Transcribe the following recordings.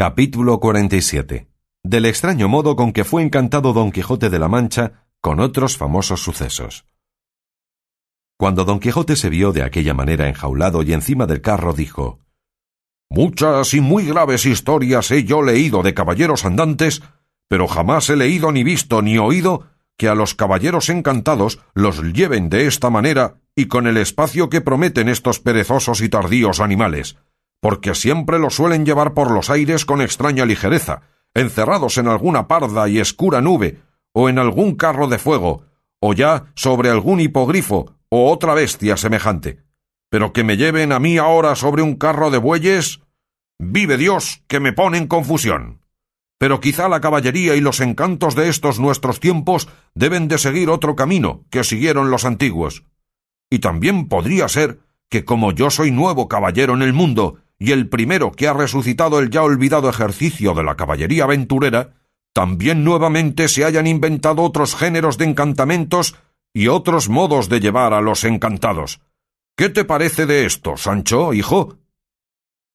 Capítulo 47 Del extraño modo con que fue encantado Don Quijote de la Mancha con otros famosos sucesos. Cuando Don Quijote se vio de aquella manera enjaulado y encima del carro, dijo Muchas y muy graves historias he yo leído de caballeros andantes, pero jamás he leído ni visto ni oído que a los caballeros encantados los lleven de esta manera y con el espacio que prometen estos perezosos y tardíos animales, porque siempre los suelen llevar por los aires con extraña ligereza, encerrados en alguna parda y escura nube, o en algún carro de fuego, o ya sobre algún hipogrifo o otra bestia semejante. Pero que me lleven a mí ahora sobre un carro de bueyes. Vive Dios, que me pone en confusión. Pero quizá la caballería y los encantos de estos nuestros tiempos deben de seguir otro camino que siguieron los antiguos. Y también podría ser que como yo soy nuevo caballero en el mundo y el primero que ha resucitado el ya olvidado ejercicio de la caballería aventurera, también nuevamente se hayan inventado otros géneros de encantamentos y otros modos de llevar a los encantados. ¿Qué te parece de esto, Sancho, hijo?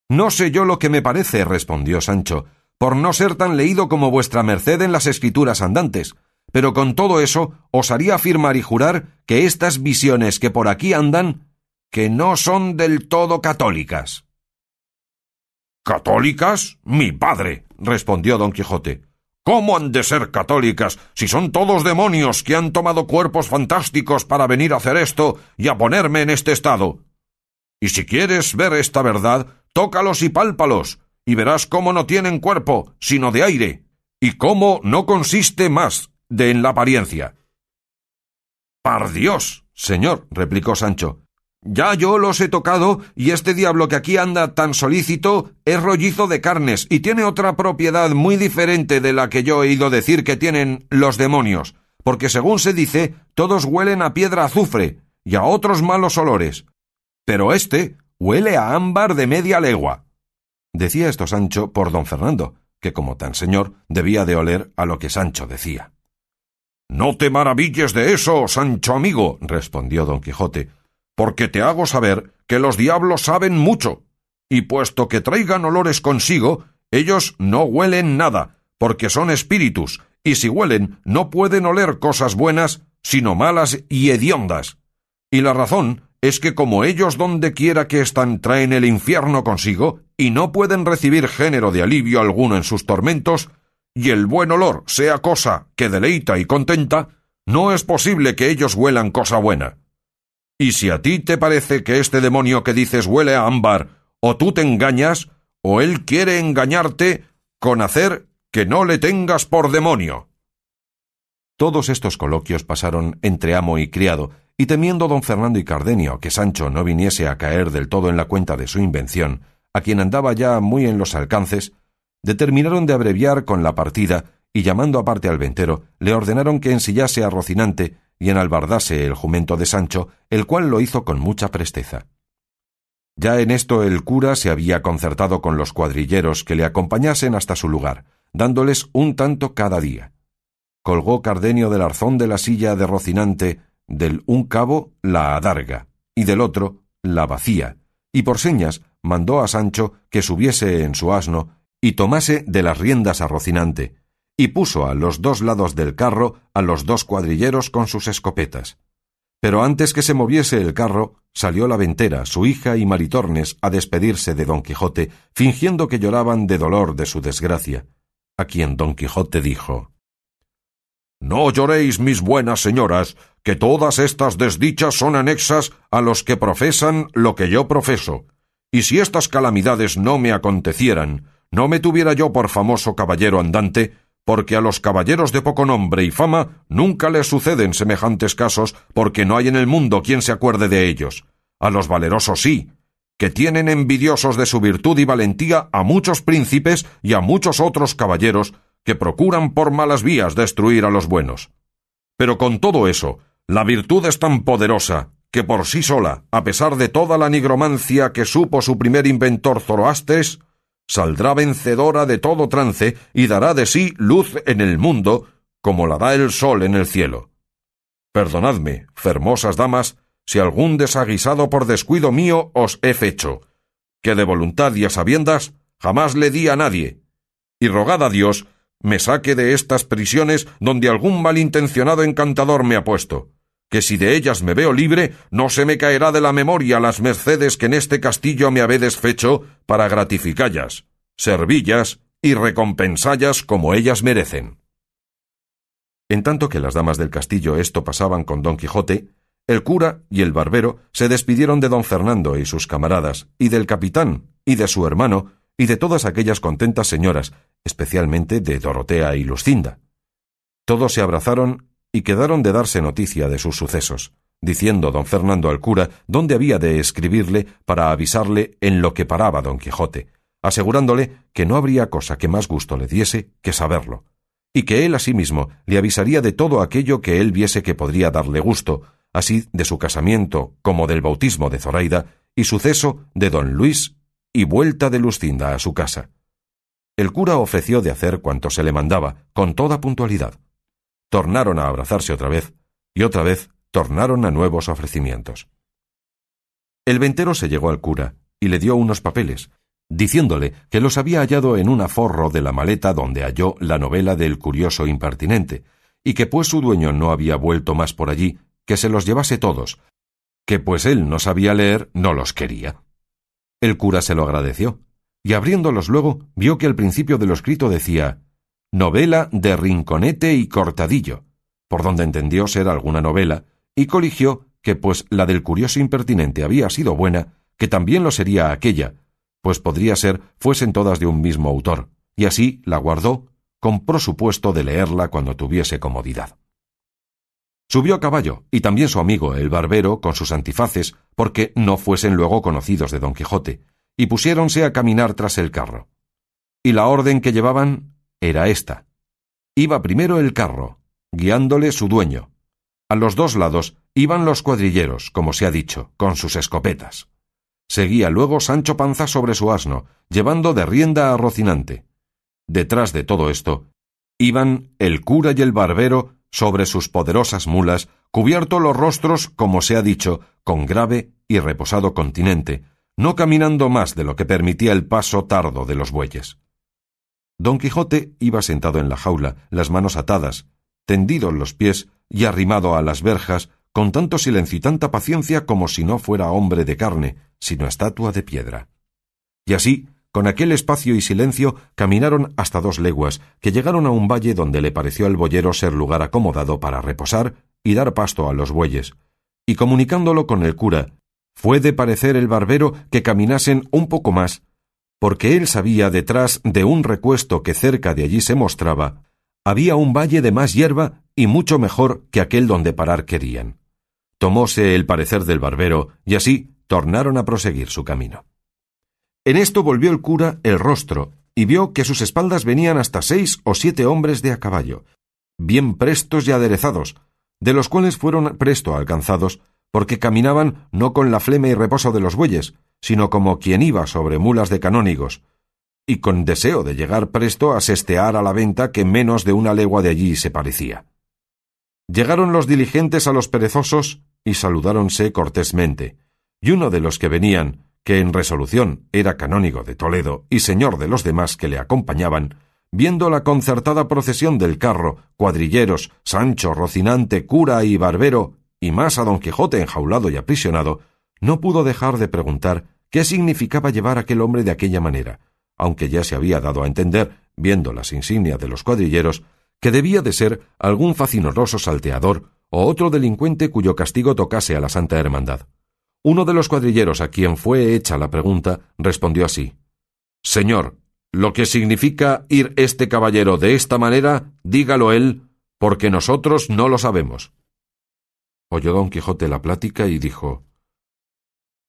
No sé yo lo que me parece, respondió Sancho, por no ser tan leído como vuestra merced en las escrituras andantes. Pero con todo eso osaría afirmar y jurar que estas visiones que por aquí andan, que no son del todo católicas. ¿Católicas? Mi padre, respondió don Quijote. ¿Cómo han de ser católicas si son todos demonios que han tomado cuerpos fantásticos para venir a hacer esto y a ponerme en este estado? Y si quieres ver esta verdad, tócalos y pálpalos, y verás cómo no tienen cuerpo, sino de aire, y cómo no consiste más de en la apariencia. Par Dios, señor, replicó Sancho, ya yo los he tocado, y este diablo que aquí anda tan solícito es rollizo de carnes, y tiene otra propiedad muy diferente de la que yo he oído decir que tienen los demonios, porque según se dice, todos huelen a piedra azufre y a otros malos olores. Pero este huele a ámbar de media legua. Decía esto Sancho por don Fernando, que como tan señor debía de oler a lo que Sancho decía. No te maravilles de eso, Sancho amigo, respondió don Quijote, porque te hago saber que los diablos saben mucho, y puesto que traigan olores consigo, ellos no huelen nada, porque son espíritus, y si huelen no pueden oler cosas buenas, sino malas y hediondas. Y la razón es que como ellos donde quiera que están traen el infierno consigo, y no pueden recibir género de alivio alguno en sus tormentos, y el buen olor sea cosa que deleita y contenta, no es posible que ellos huelan cosa buena. Y si a ti te parece que este demonio que dices huele a ámbar, o tú te engañas, o él quiere engañarte con hacer que no le tengas por demonio. Todos estos coloquios pasaron entre amo y criado, y temiendo don Fernando y Cardenio que Sancho no viniese a caer del todo en la cuenta de su invención, a quien andaba ya muy en los alcances, determinaron de abreviar con la partida y llamando aparte al ventero, le ordenaron que ensillase a Rocinante y enalbardase el jumento de Sancho, el cual lo hizo con mucha presteza. Ya en esto el cura se había concertado con los cuadrilleros que le acompañasen hasta su lugar, dándoles un tanto cada día. Colgó Cardenio del arzón de la silla de Rocinante del un cabo la adarga y del otro la vacía, y por señas mandó a Sancho que subiese en su asno y tomase de las riendas a Rocinante, y puso a los dos lados del carro a los dos cuadrilleros con sus escopetas. Pero antes que se moviese el carro, salió la ventera, su hija y Maritornes a despedirse de don Quijote, fingiendo que lloraban de dolor de su desgracia, a quien don Quijote dijo No lloréis, mis buenas señoras, que todas estas desdichas son anexas a los que profesan lo que yo profeso, y si estas calamidades no me acontecieran, no me tuviera yo por famoso caballero andante, porque a los caballeros de poco nombre y fama nunca les suceden semejantes casos, porque no hay en el mundo quien se acuerde de ellos. A los valerosos sí, que tienen envidiosos de su virtud y valentía a muchos príncipes y a muchos otros caballeros que procuran por malas vías destruir a los buenos. Pero con todo eso, la virtud es tan poderosa que por sí sola, a pesar de toda la nigromancia que supo su primer inventor Zoroastres, saldrá vencedora de todo trance y dará de sí luz en el mundo, como la da el sol en el cielo. Perdonadme, fermosas damas, si algún desaguisado por descuido mío os he fecho, que de voluntad y a sabiendas jamás le di a nadie, y rogad a Dios me saque de estas prisiones donde algún malintencionado encantador me ha puesto, que si de ellas me veo libre, no se me caerá de la memoria las mercedes que en este castillo me habéis fecho para gratificallas, servillas y recompensallas como ellas merecen. En tanto que las damas del castillo esto pasaban con don Quijote, el cura y el barbero se despidieron de don Fernando y sus camaradas, y del capitán, y de su hermano, y de todas aquellas contentas señoras, especialmente de Dorotea y Lucinda. Todos se abrazaron y quedaron de darse noticia de sus sucesos, diciendo don Fernando al cura dónde había de escribirle para avisarle en lo que paraba don Quijote, asegurándole que no habría cosa que más gusto le diese que saberlo, y que él asimismo le avisaría de todo aquello que él viese que podría darle gusto, así de su casamiento como del bautismo de Zoraida y suceso de don Luis y vuelta de Lucinda a su casa. El cura ofreció de hacer cuanto se le mandaba, con toda puntualidad. Tornaron a abrazarse otra vez, y otra vez tornaron a nuevos ofrecimientos. El ventero se llegó al cura y le dio unos papeles, diciéndole que los había hallado en un aforro de la maleta donde halló la novela del curioso impertinente, y que pues su dueño no había vuelto más por allí, que se los llevase todos, que pues él no sabía leer, no los quería. El cura se lo agradeció, y abriéndolos luego vio que al principio de lo escrito decía Novela de Rinconete y Cortadillo, por donde entendió ser alguna novela, y coligió que pues la del curioso impertinente había sido buena, que también lo sería aquella, pues podría ser fuesen todas de un mismo autor, y así la guardó, con prosupuesto de leerla cuando tuviese comodidad. Subió a caballo, y también su amigo el barbero, con sus antifaces, porque no fuesen luego conocidos de don Quijote, y pusiéronse a caminar tras el carro. Y la orden que llevaban era esta. Iba primero el carro, guiándole su dueño. A los dos lados iban los cuadrilleros, como se ha dicho, con sus escopetas. Seguía luego Sancho Panza sobre su asno, llevando de rienda a Rocinante. Detrás de todo esto iban el cura y el barbero sobre sus poderosas mulas, cubierto los rostros, como se ha dicho, con grave y reposado continente, no caminando más de lo que permitía el paso tardo de los bueyes. Don Quijote iba sentado en la jaula, las manos atadas, tendidos los pies y arrimado a las verjas, con tanto silencio y tanta paciencia como si no fuera hombre de carne, sino estatua de piedra. Y así, con aquel espacio y silencio caminaron hasta dos leguas, que llegaron a un valle donde le pareció al boyero ser lugar acomodado para reposar y dar pasto a los bueyes. Y comunicándolo con el cura, fue de parecer el barbero que caminasen un poco más, porque él sabía detrás de un recuesto que cerca de allí se mostraba, había un valle de más hierba y mucho mejor que aquel donde parar querían. Tomóse el parecer del barbero, y así tornaron a proseguir su camino. En esto volvió el cura el rostro, y vio que a sus espaldas venían hasta seis o siete hombres de a caballo, bien prestos y aderezados, de los cuales fueron presto alcanzados, porque caminaban no con la flema y reposo de los bueyes, sino como quien iba sobre mulas de canónigos, y con deseo de llegar presto a sestear a la venta que menos de una legua de allí se parecía. Llegaron los diligentes a los perezosos y saludáronse cortésmente, y uno de los que venían, que en resolución era canónigo de Toledo y señor de los demás que le acompañaban, viendo la concertada procesión del carro, cuadrilleros, Sancho, Rocinante, cura y barbero, y más a don Quijote enjaulado y aprisionado, no pudo dejar de preguntar qué significaba llevar aquel hombre de aquella manera, aunque ya se había dado a entender, viendo las insignias de los cuadrilleros, que debía de ser algún facinoroso salteador o otro delincuente cuyo castigo tocase a la Santa Hermandad. Uno de los cuadrilleros a quien fue hecha la pregunta respondió así Señor, lo que significa ir este caballero de esta manera, dígalo él, porque nosotros no lo sabemos. Oyó don Quijote la plática y dijo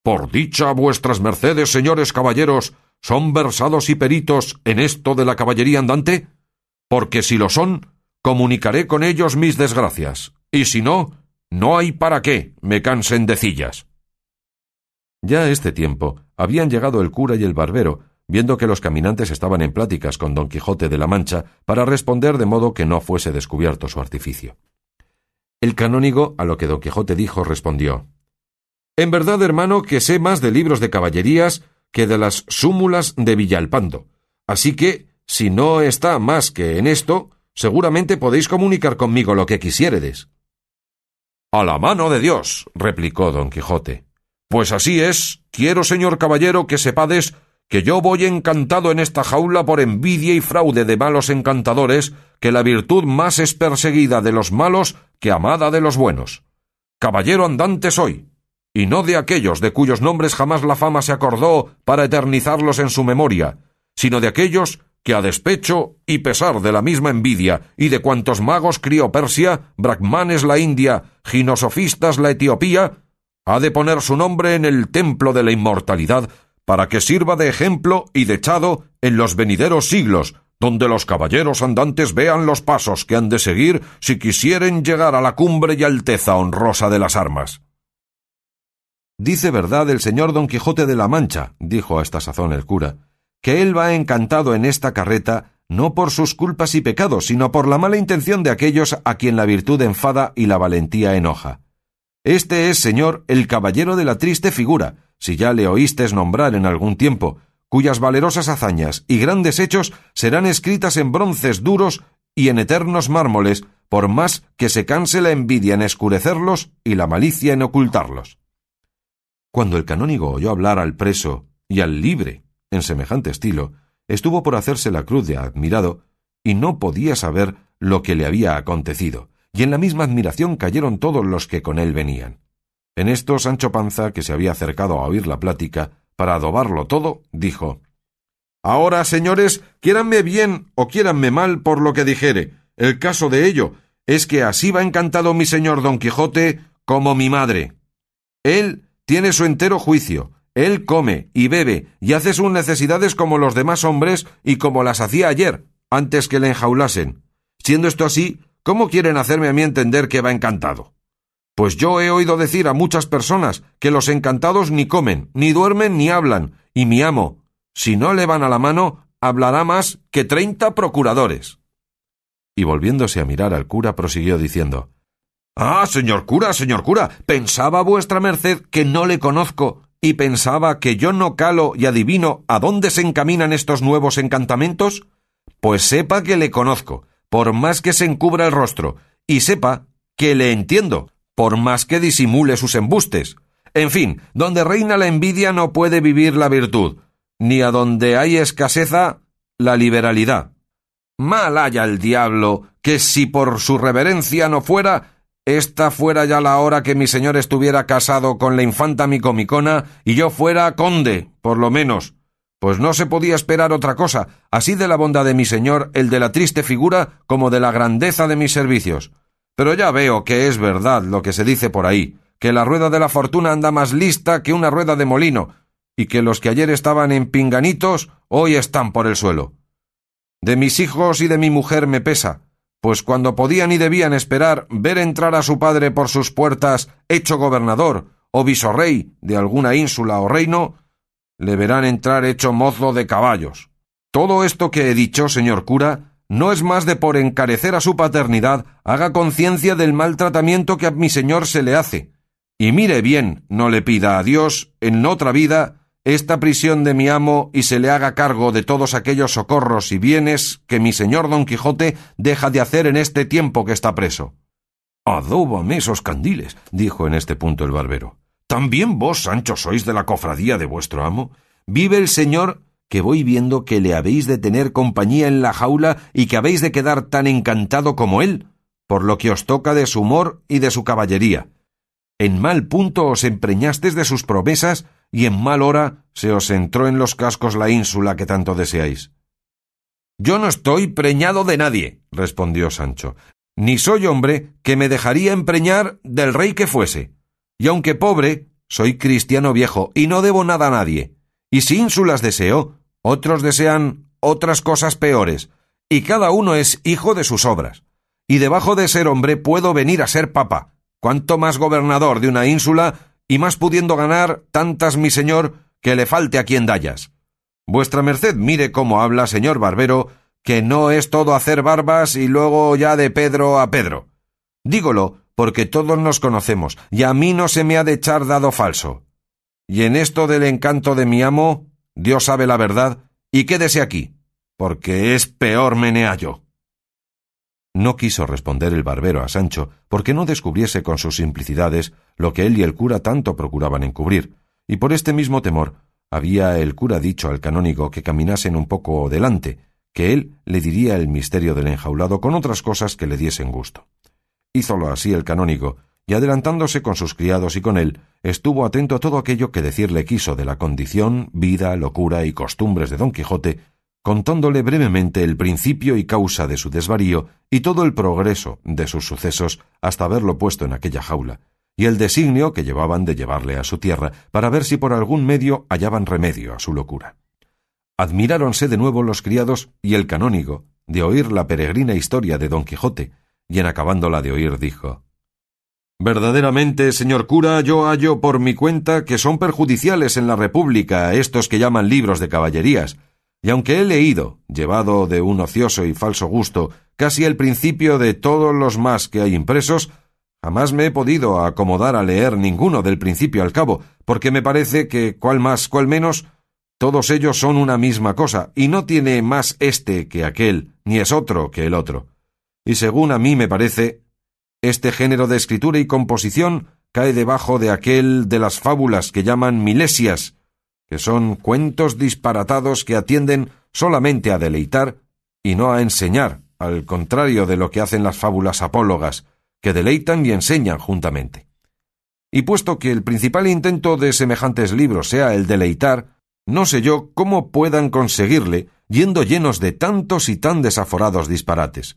Por dicha vuestras mercedes, señores caballeros, son versados y peritos en esto de la caballería andante, porque si lo son, comunicaré con ellos mis desgracias, y si no, no hay para qué me cansen de cillas. Ya a este tiempo habían llegado el cura y el barbero, viendo que los caminantes estaban en pláticas con don Quijote de la Mancha para responder de modo que no fuese descubierto su artificio. El canónigo, a lo que don Quijote dijo, respondió En verdad, hermano, que sé más de libros de caballerías que de las súmulas de Villalpando, así que si no está más que en esto, seguramente podéis comunicar conmigo lo que quisiéredes. A la mano de Dios, replicó don Quijote. Pues así es, quiero, señor caballero, que sepades que yo voy encantado en esta jaula por envidia y fraude de malos encantadores, que la virtud más es perseguida de los malos que amada de los buenos. Caballero andante soy, y no de aquellos de cuyos nombres jamás la fama se acordó para eternizarlos en su memoria, sino de aquellos que a despecho y pesar de la misma envidia y de cuantos magos crió Persia, brahmanes la India, ginosofistas la Etiopía, ha de poner su nombre en el templo de la inmortalidad para que sirva de ejemplo y de echado en los venideros siglos, donde los caballeros andantes vean los pasos que han de seguir si quisieren llegar a la cumbre y alteza honrosa de las armas. Dice verdad el señor Don Quijote de la Mancha, dijo a esta sazón el cura, que él va encantado en esta carreta no por sus culpas y pecados, sino por la mala intención de aquellos a quien la virtud enfada y la valentía enoja. Este es, señor, el caballero de la triste figura, si ya le oístes nombrar en algún tiempo, cuyas valerosas hazañas y grandes hechos serán escritas en bronces duros y en eternos mármoles, por más que se canse la envidia en escurecerlos y la malicia en ocultarlos. Cuando el canónigo oyó hablar al preso y al libre en semejante estilo, estuvo por hacerse la cruz de admirado y no podía saber lo que le había acontecido, y en la misma admiración cayeron todos los que con él venían. En esto Sancho Panza, que se había acercado a oír la plática, para adobarlo todo, dijo Ahora, señores, quiéranme bien o quiéranme mal por lo que dijere. El caso de ello es que así va encantado mi señor Don Quijote como mi madre. Él tiene su entero juicio, él come y bebe y hace sus necesidades como los demás hombres y como las hacía ayer, antes que le enjaulasen. Siendo esto así, ¿cómo quieren hacerme a mí entender que va encantado? Pues yo he oído decir a muchas personas que los encantados ni comen, ni duermen, ni hablan, y mi amo, si no le van a la mano, hablará más que treinta procuradores. Y volviéndose a mirar al cura, prosiguió diciendo Ah, señor cura, señor cura, pensaba vuestra merced que no le conozco, y pensaba que yo no calo y adivino a dónde se encaminan estos nuevos encantamentos? Pues sepa que le conozco, por más que se encubra el rostro, y sepa que le entiendo, por más que disimule sus embustes. En fin, donde reina la envidia no puede vivir la virtud, ni a donde hay escaseza la liberalidad. Mal haya el diablo, que si por su reverencia no fuera, esta fuera ya la hora que mi señor estuviera casado con la infanta Micomicona y yo fuera conde, por lo menos. Pues no se podía esperar otra cosa, así de la bondad de mi señor, el de la triste figura, como de la grandeza de mis servicios. Pero ya veo que es verdad lo que se dice por ahí, que la rueda de la fortuna anda más lista que una rueda de molino, y que los que ayer estaban en pinganitos hoy están por el suelo. De mis hijos y de mi mujer me pesa, pues cuando podían y debían esperar ver entrar a su padre por sus puertas hecho gobernador o visorrey de alguna ínsula o reino, le verán entrar hecho mozo de caballos. Todo esto que he dicho, señor cura, no es más de por encarecer a su paternidad, haga conciencia del mal tratamiento que a mi señor se le hace. Y mire bien, no le pida a Dios, en otra vida, esta prisión de mi amo y se le haga cargo de todos aquellos socorros y bienes que mi señor Don Quijote deja de hacer en este tiempo que está preso. Adóbame esos candiles, dijo en este punto el barbero. ¿También vos, Sancho, sois de la cofradía de vuestro amo? Vive el señor que voy viendo que le habéis de tener compañía en la jaula y que habéis de quedar tan encantado como él, por lo que os toca de su humor y de su caballería. En mal punto os empreñastes de sus promesas y en mal hora se os entró en los cascos la ínsula que tanto deseáis. Yo no estoy preñado de nadie, respondió Sancho, ni soy hombre que me dejaría empreñar del rey que fuese. Y aunque pobre, soy cristiano viejo y no debo nada a nadie. Y si ínsulas deseo, otros desean otras cosas peores, y cada uno es hijo de sus obras. Y debajo de ser hombre puedo venir a ser papa, cuanto más gobernador de una ínsula, y más pudiendo ganar tantas mi señor que le falte a quien dallas. Vuestra merced mire cómo habla, señor barbero, que no es todo hacer barbas y luego ya de Pedro a Pedro. Dígolo, porque todos nos conocemos, y a mí no se me ha de echar dado falso. Y en esto del encanto de mi amo, Dios sabe la verdad, y quédese aquí. porque es peor meneallo. No quiso responder el barbero a Sancho, porque no descubriese con sus simplicidades lo que él y el cura tanto procuraban encubrir, y por este mismo temor había el cura dicho al canónigo que caminasen un poco delante, que él le diría el misterio del enjaulado con otras cosas que le diesen gusto. Hízolo así el canónigo, y adelantándose con sus criados y con él, estuvo atento a todo aquello que decirle quiso de la condición, vida, locura y costumbres de don Quijote, contándole brevemente el principio y causa de su desvarío y todo el progreso de sus sucesos hasta haberlo puesto en aquella jaula, y el designio que llevaban de llevarle a su tierra para ver si por algún medio hallaban remedio a su locura. Admiráronse de nuevo los criados y el canónigo de oír la peregrina historia de don Quijote, y en acabándola de oír dijo Verdaderamente, señor cura, yo hallo por mi cuenta que son perjudiciales en la República estos que llaman libros de caballerías, y aunque he leído, llevado de un ocioso y falso gusto, casi el principio de todos los más que hay impresos, jamás me he podido acomodar a leer ninguno del principio al cabo, porque me parece que, cual más, cual menos, todos ellos son una misma cosa, y no tiene más este que aquel, ni es otro que el otro. Y según a mí me parece, este género de escritura y composición cae debajo de aquel de las fábulas que llaman milesias, que son cuentos disparatados que atienden solamente a deleitar y no a enseñar, al contrario de lo que hacen las fábulas apólogas, que deleitan y enseñan juntamente. Y puesto que el principal intento de semejantes libros sea el deleitar, no sé yo cómo puedan conseguirle yendo llenos de tantos y tan desaforados disparates.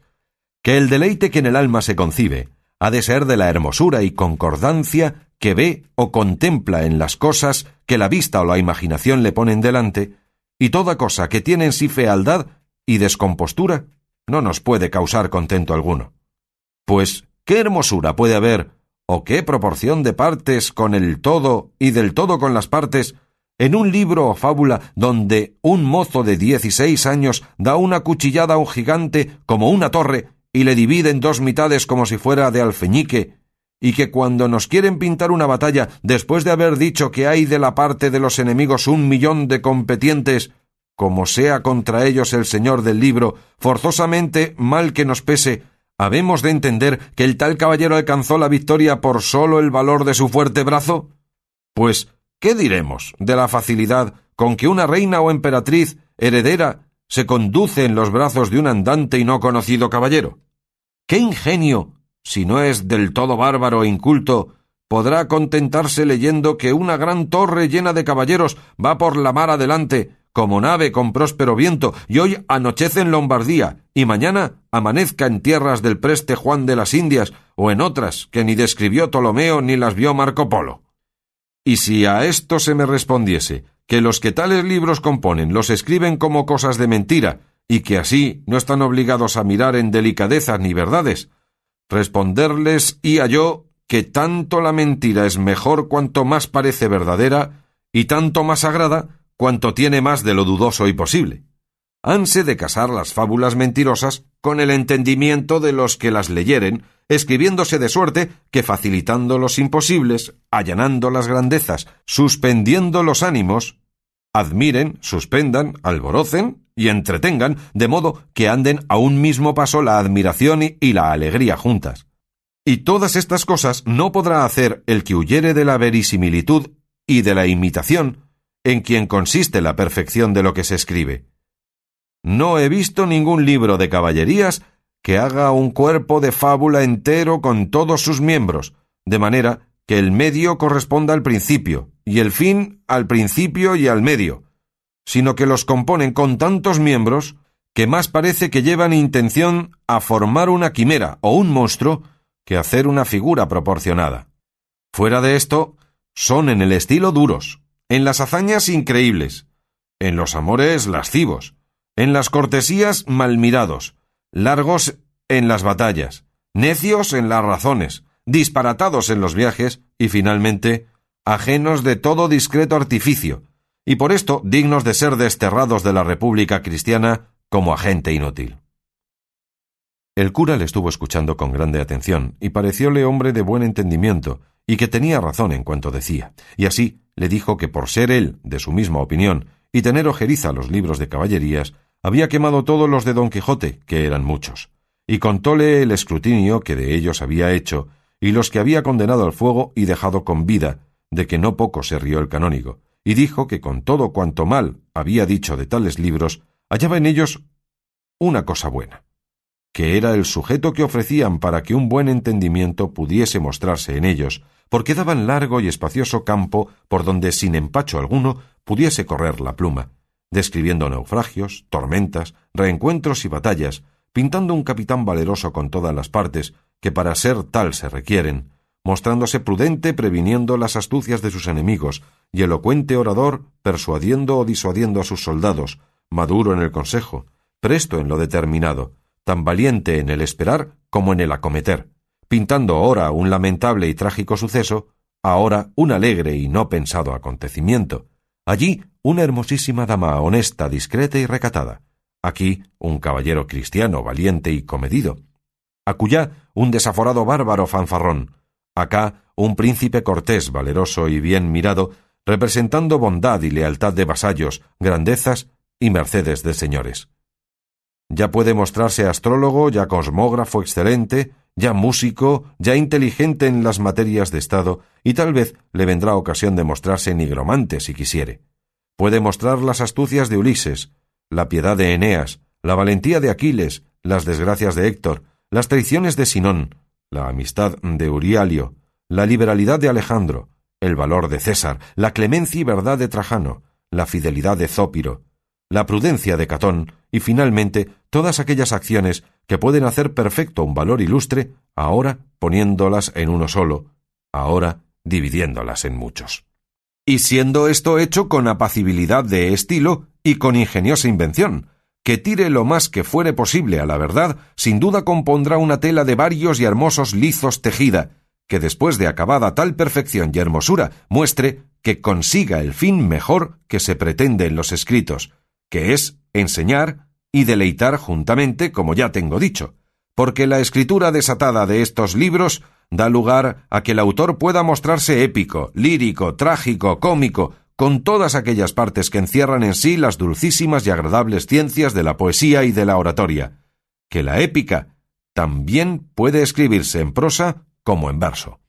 Que el deleite que en el alma se concibe, ha de ser de la hermosura y concordancia que ve o contempla en las cosas que la vista o la imaginación le ponen delante, y toda cosa que tiene en sí fealdad y descompostura no nos puede causar contento alguno. Pues, ¿qué hermosura puede haber, o qué proporción de partes con el todo y del todo con las partes, en un libro o fábula donde un mozo de dieciséis años da una cuchillada a un gigante como una torre y le divide en dos mitades como si fuera de alfeñique, y que cuando nos quieren pintar una batalla, después de haber dicho que hay de la parte de los enemigos un millón de competientes, como sea contra ellos el señor del libro, forzosamente, mal que nos pese, habemos de entender que el tal caballero alcanzó la victoria por sólo el valor de su fuerte brazo? Pues, ¿qué diremos de la facilidad con que una reina o emperatriz, heredera, se conduce en los brazos de un andante y no conocido caballero. ¿Qué ingenio, si no es del todo bárbaro e inculto, podrá contentarse leyendo que una gran torre llena de caballeros va por la mar adelante, como nave con próspero viento, y hoy anochece en Lombardía, y mañana amanezca en tierras del preste Juan de las Indias, o en otras que ni describió Ptolomeo ni las vio Marco Polo? Y si a esto se me respondiese que los que tales libros componen los escriben como cosas de mentira, y que así no están obligados a mirar en delicadezas ni verdades, responderles y yo que tanto la mentira es mejor cuanto más parece verdadera, y tanto más agrada cuanto tiene más de lo dudoso y posible. Hanse de casar las fábulas mentirosas con el entendimiento de los que las leyeren, escribiéndose de suerte que facilitando los imposibles, allanando las grandezas, suspendiendo los ánimos, admiren, suspendan, alborocen y entretengan, de modo que anden a un mismo paso la admiración y la alegría juntas. Y todas estas cosas no podrá hacer el que huyere de la verisimilitud y de la imitación, en quien consiste la perfección de lo que se escribe. No he visto ningún libro de caballerías que haga un cuerpo de fábula entero con todos sus miembros, de manera que el medio corresponda al principio, y el fin al principio y al medio, sino que los componen con tantos miembros que más parece que llevan intención a formar una quimera o un monstruo que hacer una figura proporcionada. Fuera de esto, son en el estilo duros, en las hazañas increíbles, en los amores lascivos, en las cortesías malmirados, largos en las batallas, necios en las razones, disparatados en los viajes y finalmente ajenos de todo discreto artificio, y por esto dignos de ser desterrados de la República cristiana como agente inútil. El cura le estuvo escuchando con grande atención, y parecióle hombre de buen entendimiento, y que tenía razón en cuanto decía, y así le dijo que por ser él de su misma opinión y tener ojeriza los libros de caballerías, había quemado todos los de Don Quijote, que eran muchos, y contóle el escrutinio que de ellos había hecho, y los que había condenado al fuego y dejado con vida, de que no poco se rió el canónigo, y dijo que con todo cuanto mal había dicho de tales libros, hallaba en ellos una cosa buena, que era el sujeto que ofrecían para que un buen entendimiento pudiese mostrarse en ellos, porque daban largo y espacioso campo por donde sin empacho alguno pudiese correr la pluma, describiendo naufragios, tormentas, reencuentros y batallas, pintando un capitán valeroso con todas las partes, que para ser tal se requieren, mostrándose prudente previniendo las astucias de sus enemigos, y elocuente orador persuadiendo o disuadiendo a sus soldados, maduro en el consejo, presto en lo determinado, tan valiente en el esperar como en el acometer, pintando ahora un lamentable y trágico suceso, ahora un alegre y no pensado acontecimiento, allí una hermosísima dama honesta, discreta y recatada, aquí un caballero cristiano valiente y comedido, acullá un desaforado bárbaro fanfarrón, acá un príncipe cortés valeroso y bien mirado, representando bondad y lealtad de vasallos, grandezas y mercedes de señores. Ya puede mostrarse astrólogo, ya cosmógrafo excelente, ya músico, ya inteligente en las materias de Estado, y tal vez le vendrá ocasión de mostrarse nigromante si quisiere. Puede mostrar las astucias de Ulises, la piedad de Eneas, la valentía de Aquiles, las desgracias de Héctor, las traiciones de Sinón, la amistad de Urialio, la liberalidad de Alejandro, el valor de César, la clemencia y verdad de Trajano, la fidelidad de Zópiro, la prudencia de Catón y finalmente todas aquellas acciones que pueden hacer perfecto un valor ilustre, ahora poniéndolas en uno solo, ahora dividiéndolas en muchos. Y siendo esto hecho con apacibilidad de estilo y con ingeniosa invención, que tire lo más que fuere posible a la verdad, sin duda compondrá una tela de varios y hermosos lizos tejida, que después de acabada tal perfección y hermosura muestre que consiga el fin mejor que se pretende en los escritos, que es enseñar y deleitar juntamente, como ya tengo dicho, porque la escritura desatada de estos libros da lugar a que el autor pueda mostrarse épico, lírico, trágico, cómico, con todas aquellas partes que encierran en sí las dulcísimas y agradables ciencias de la poesía y de la oratoria, que la épica también puede escribirse en prosa como en verso.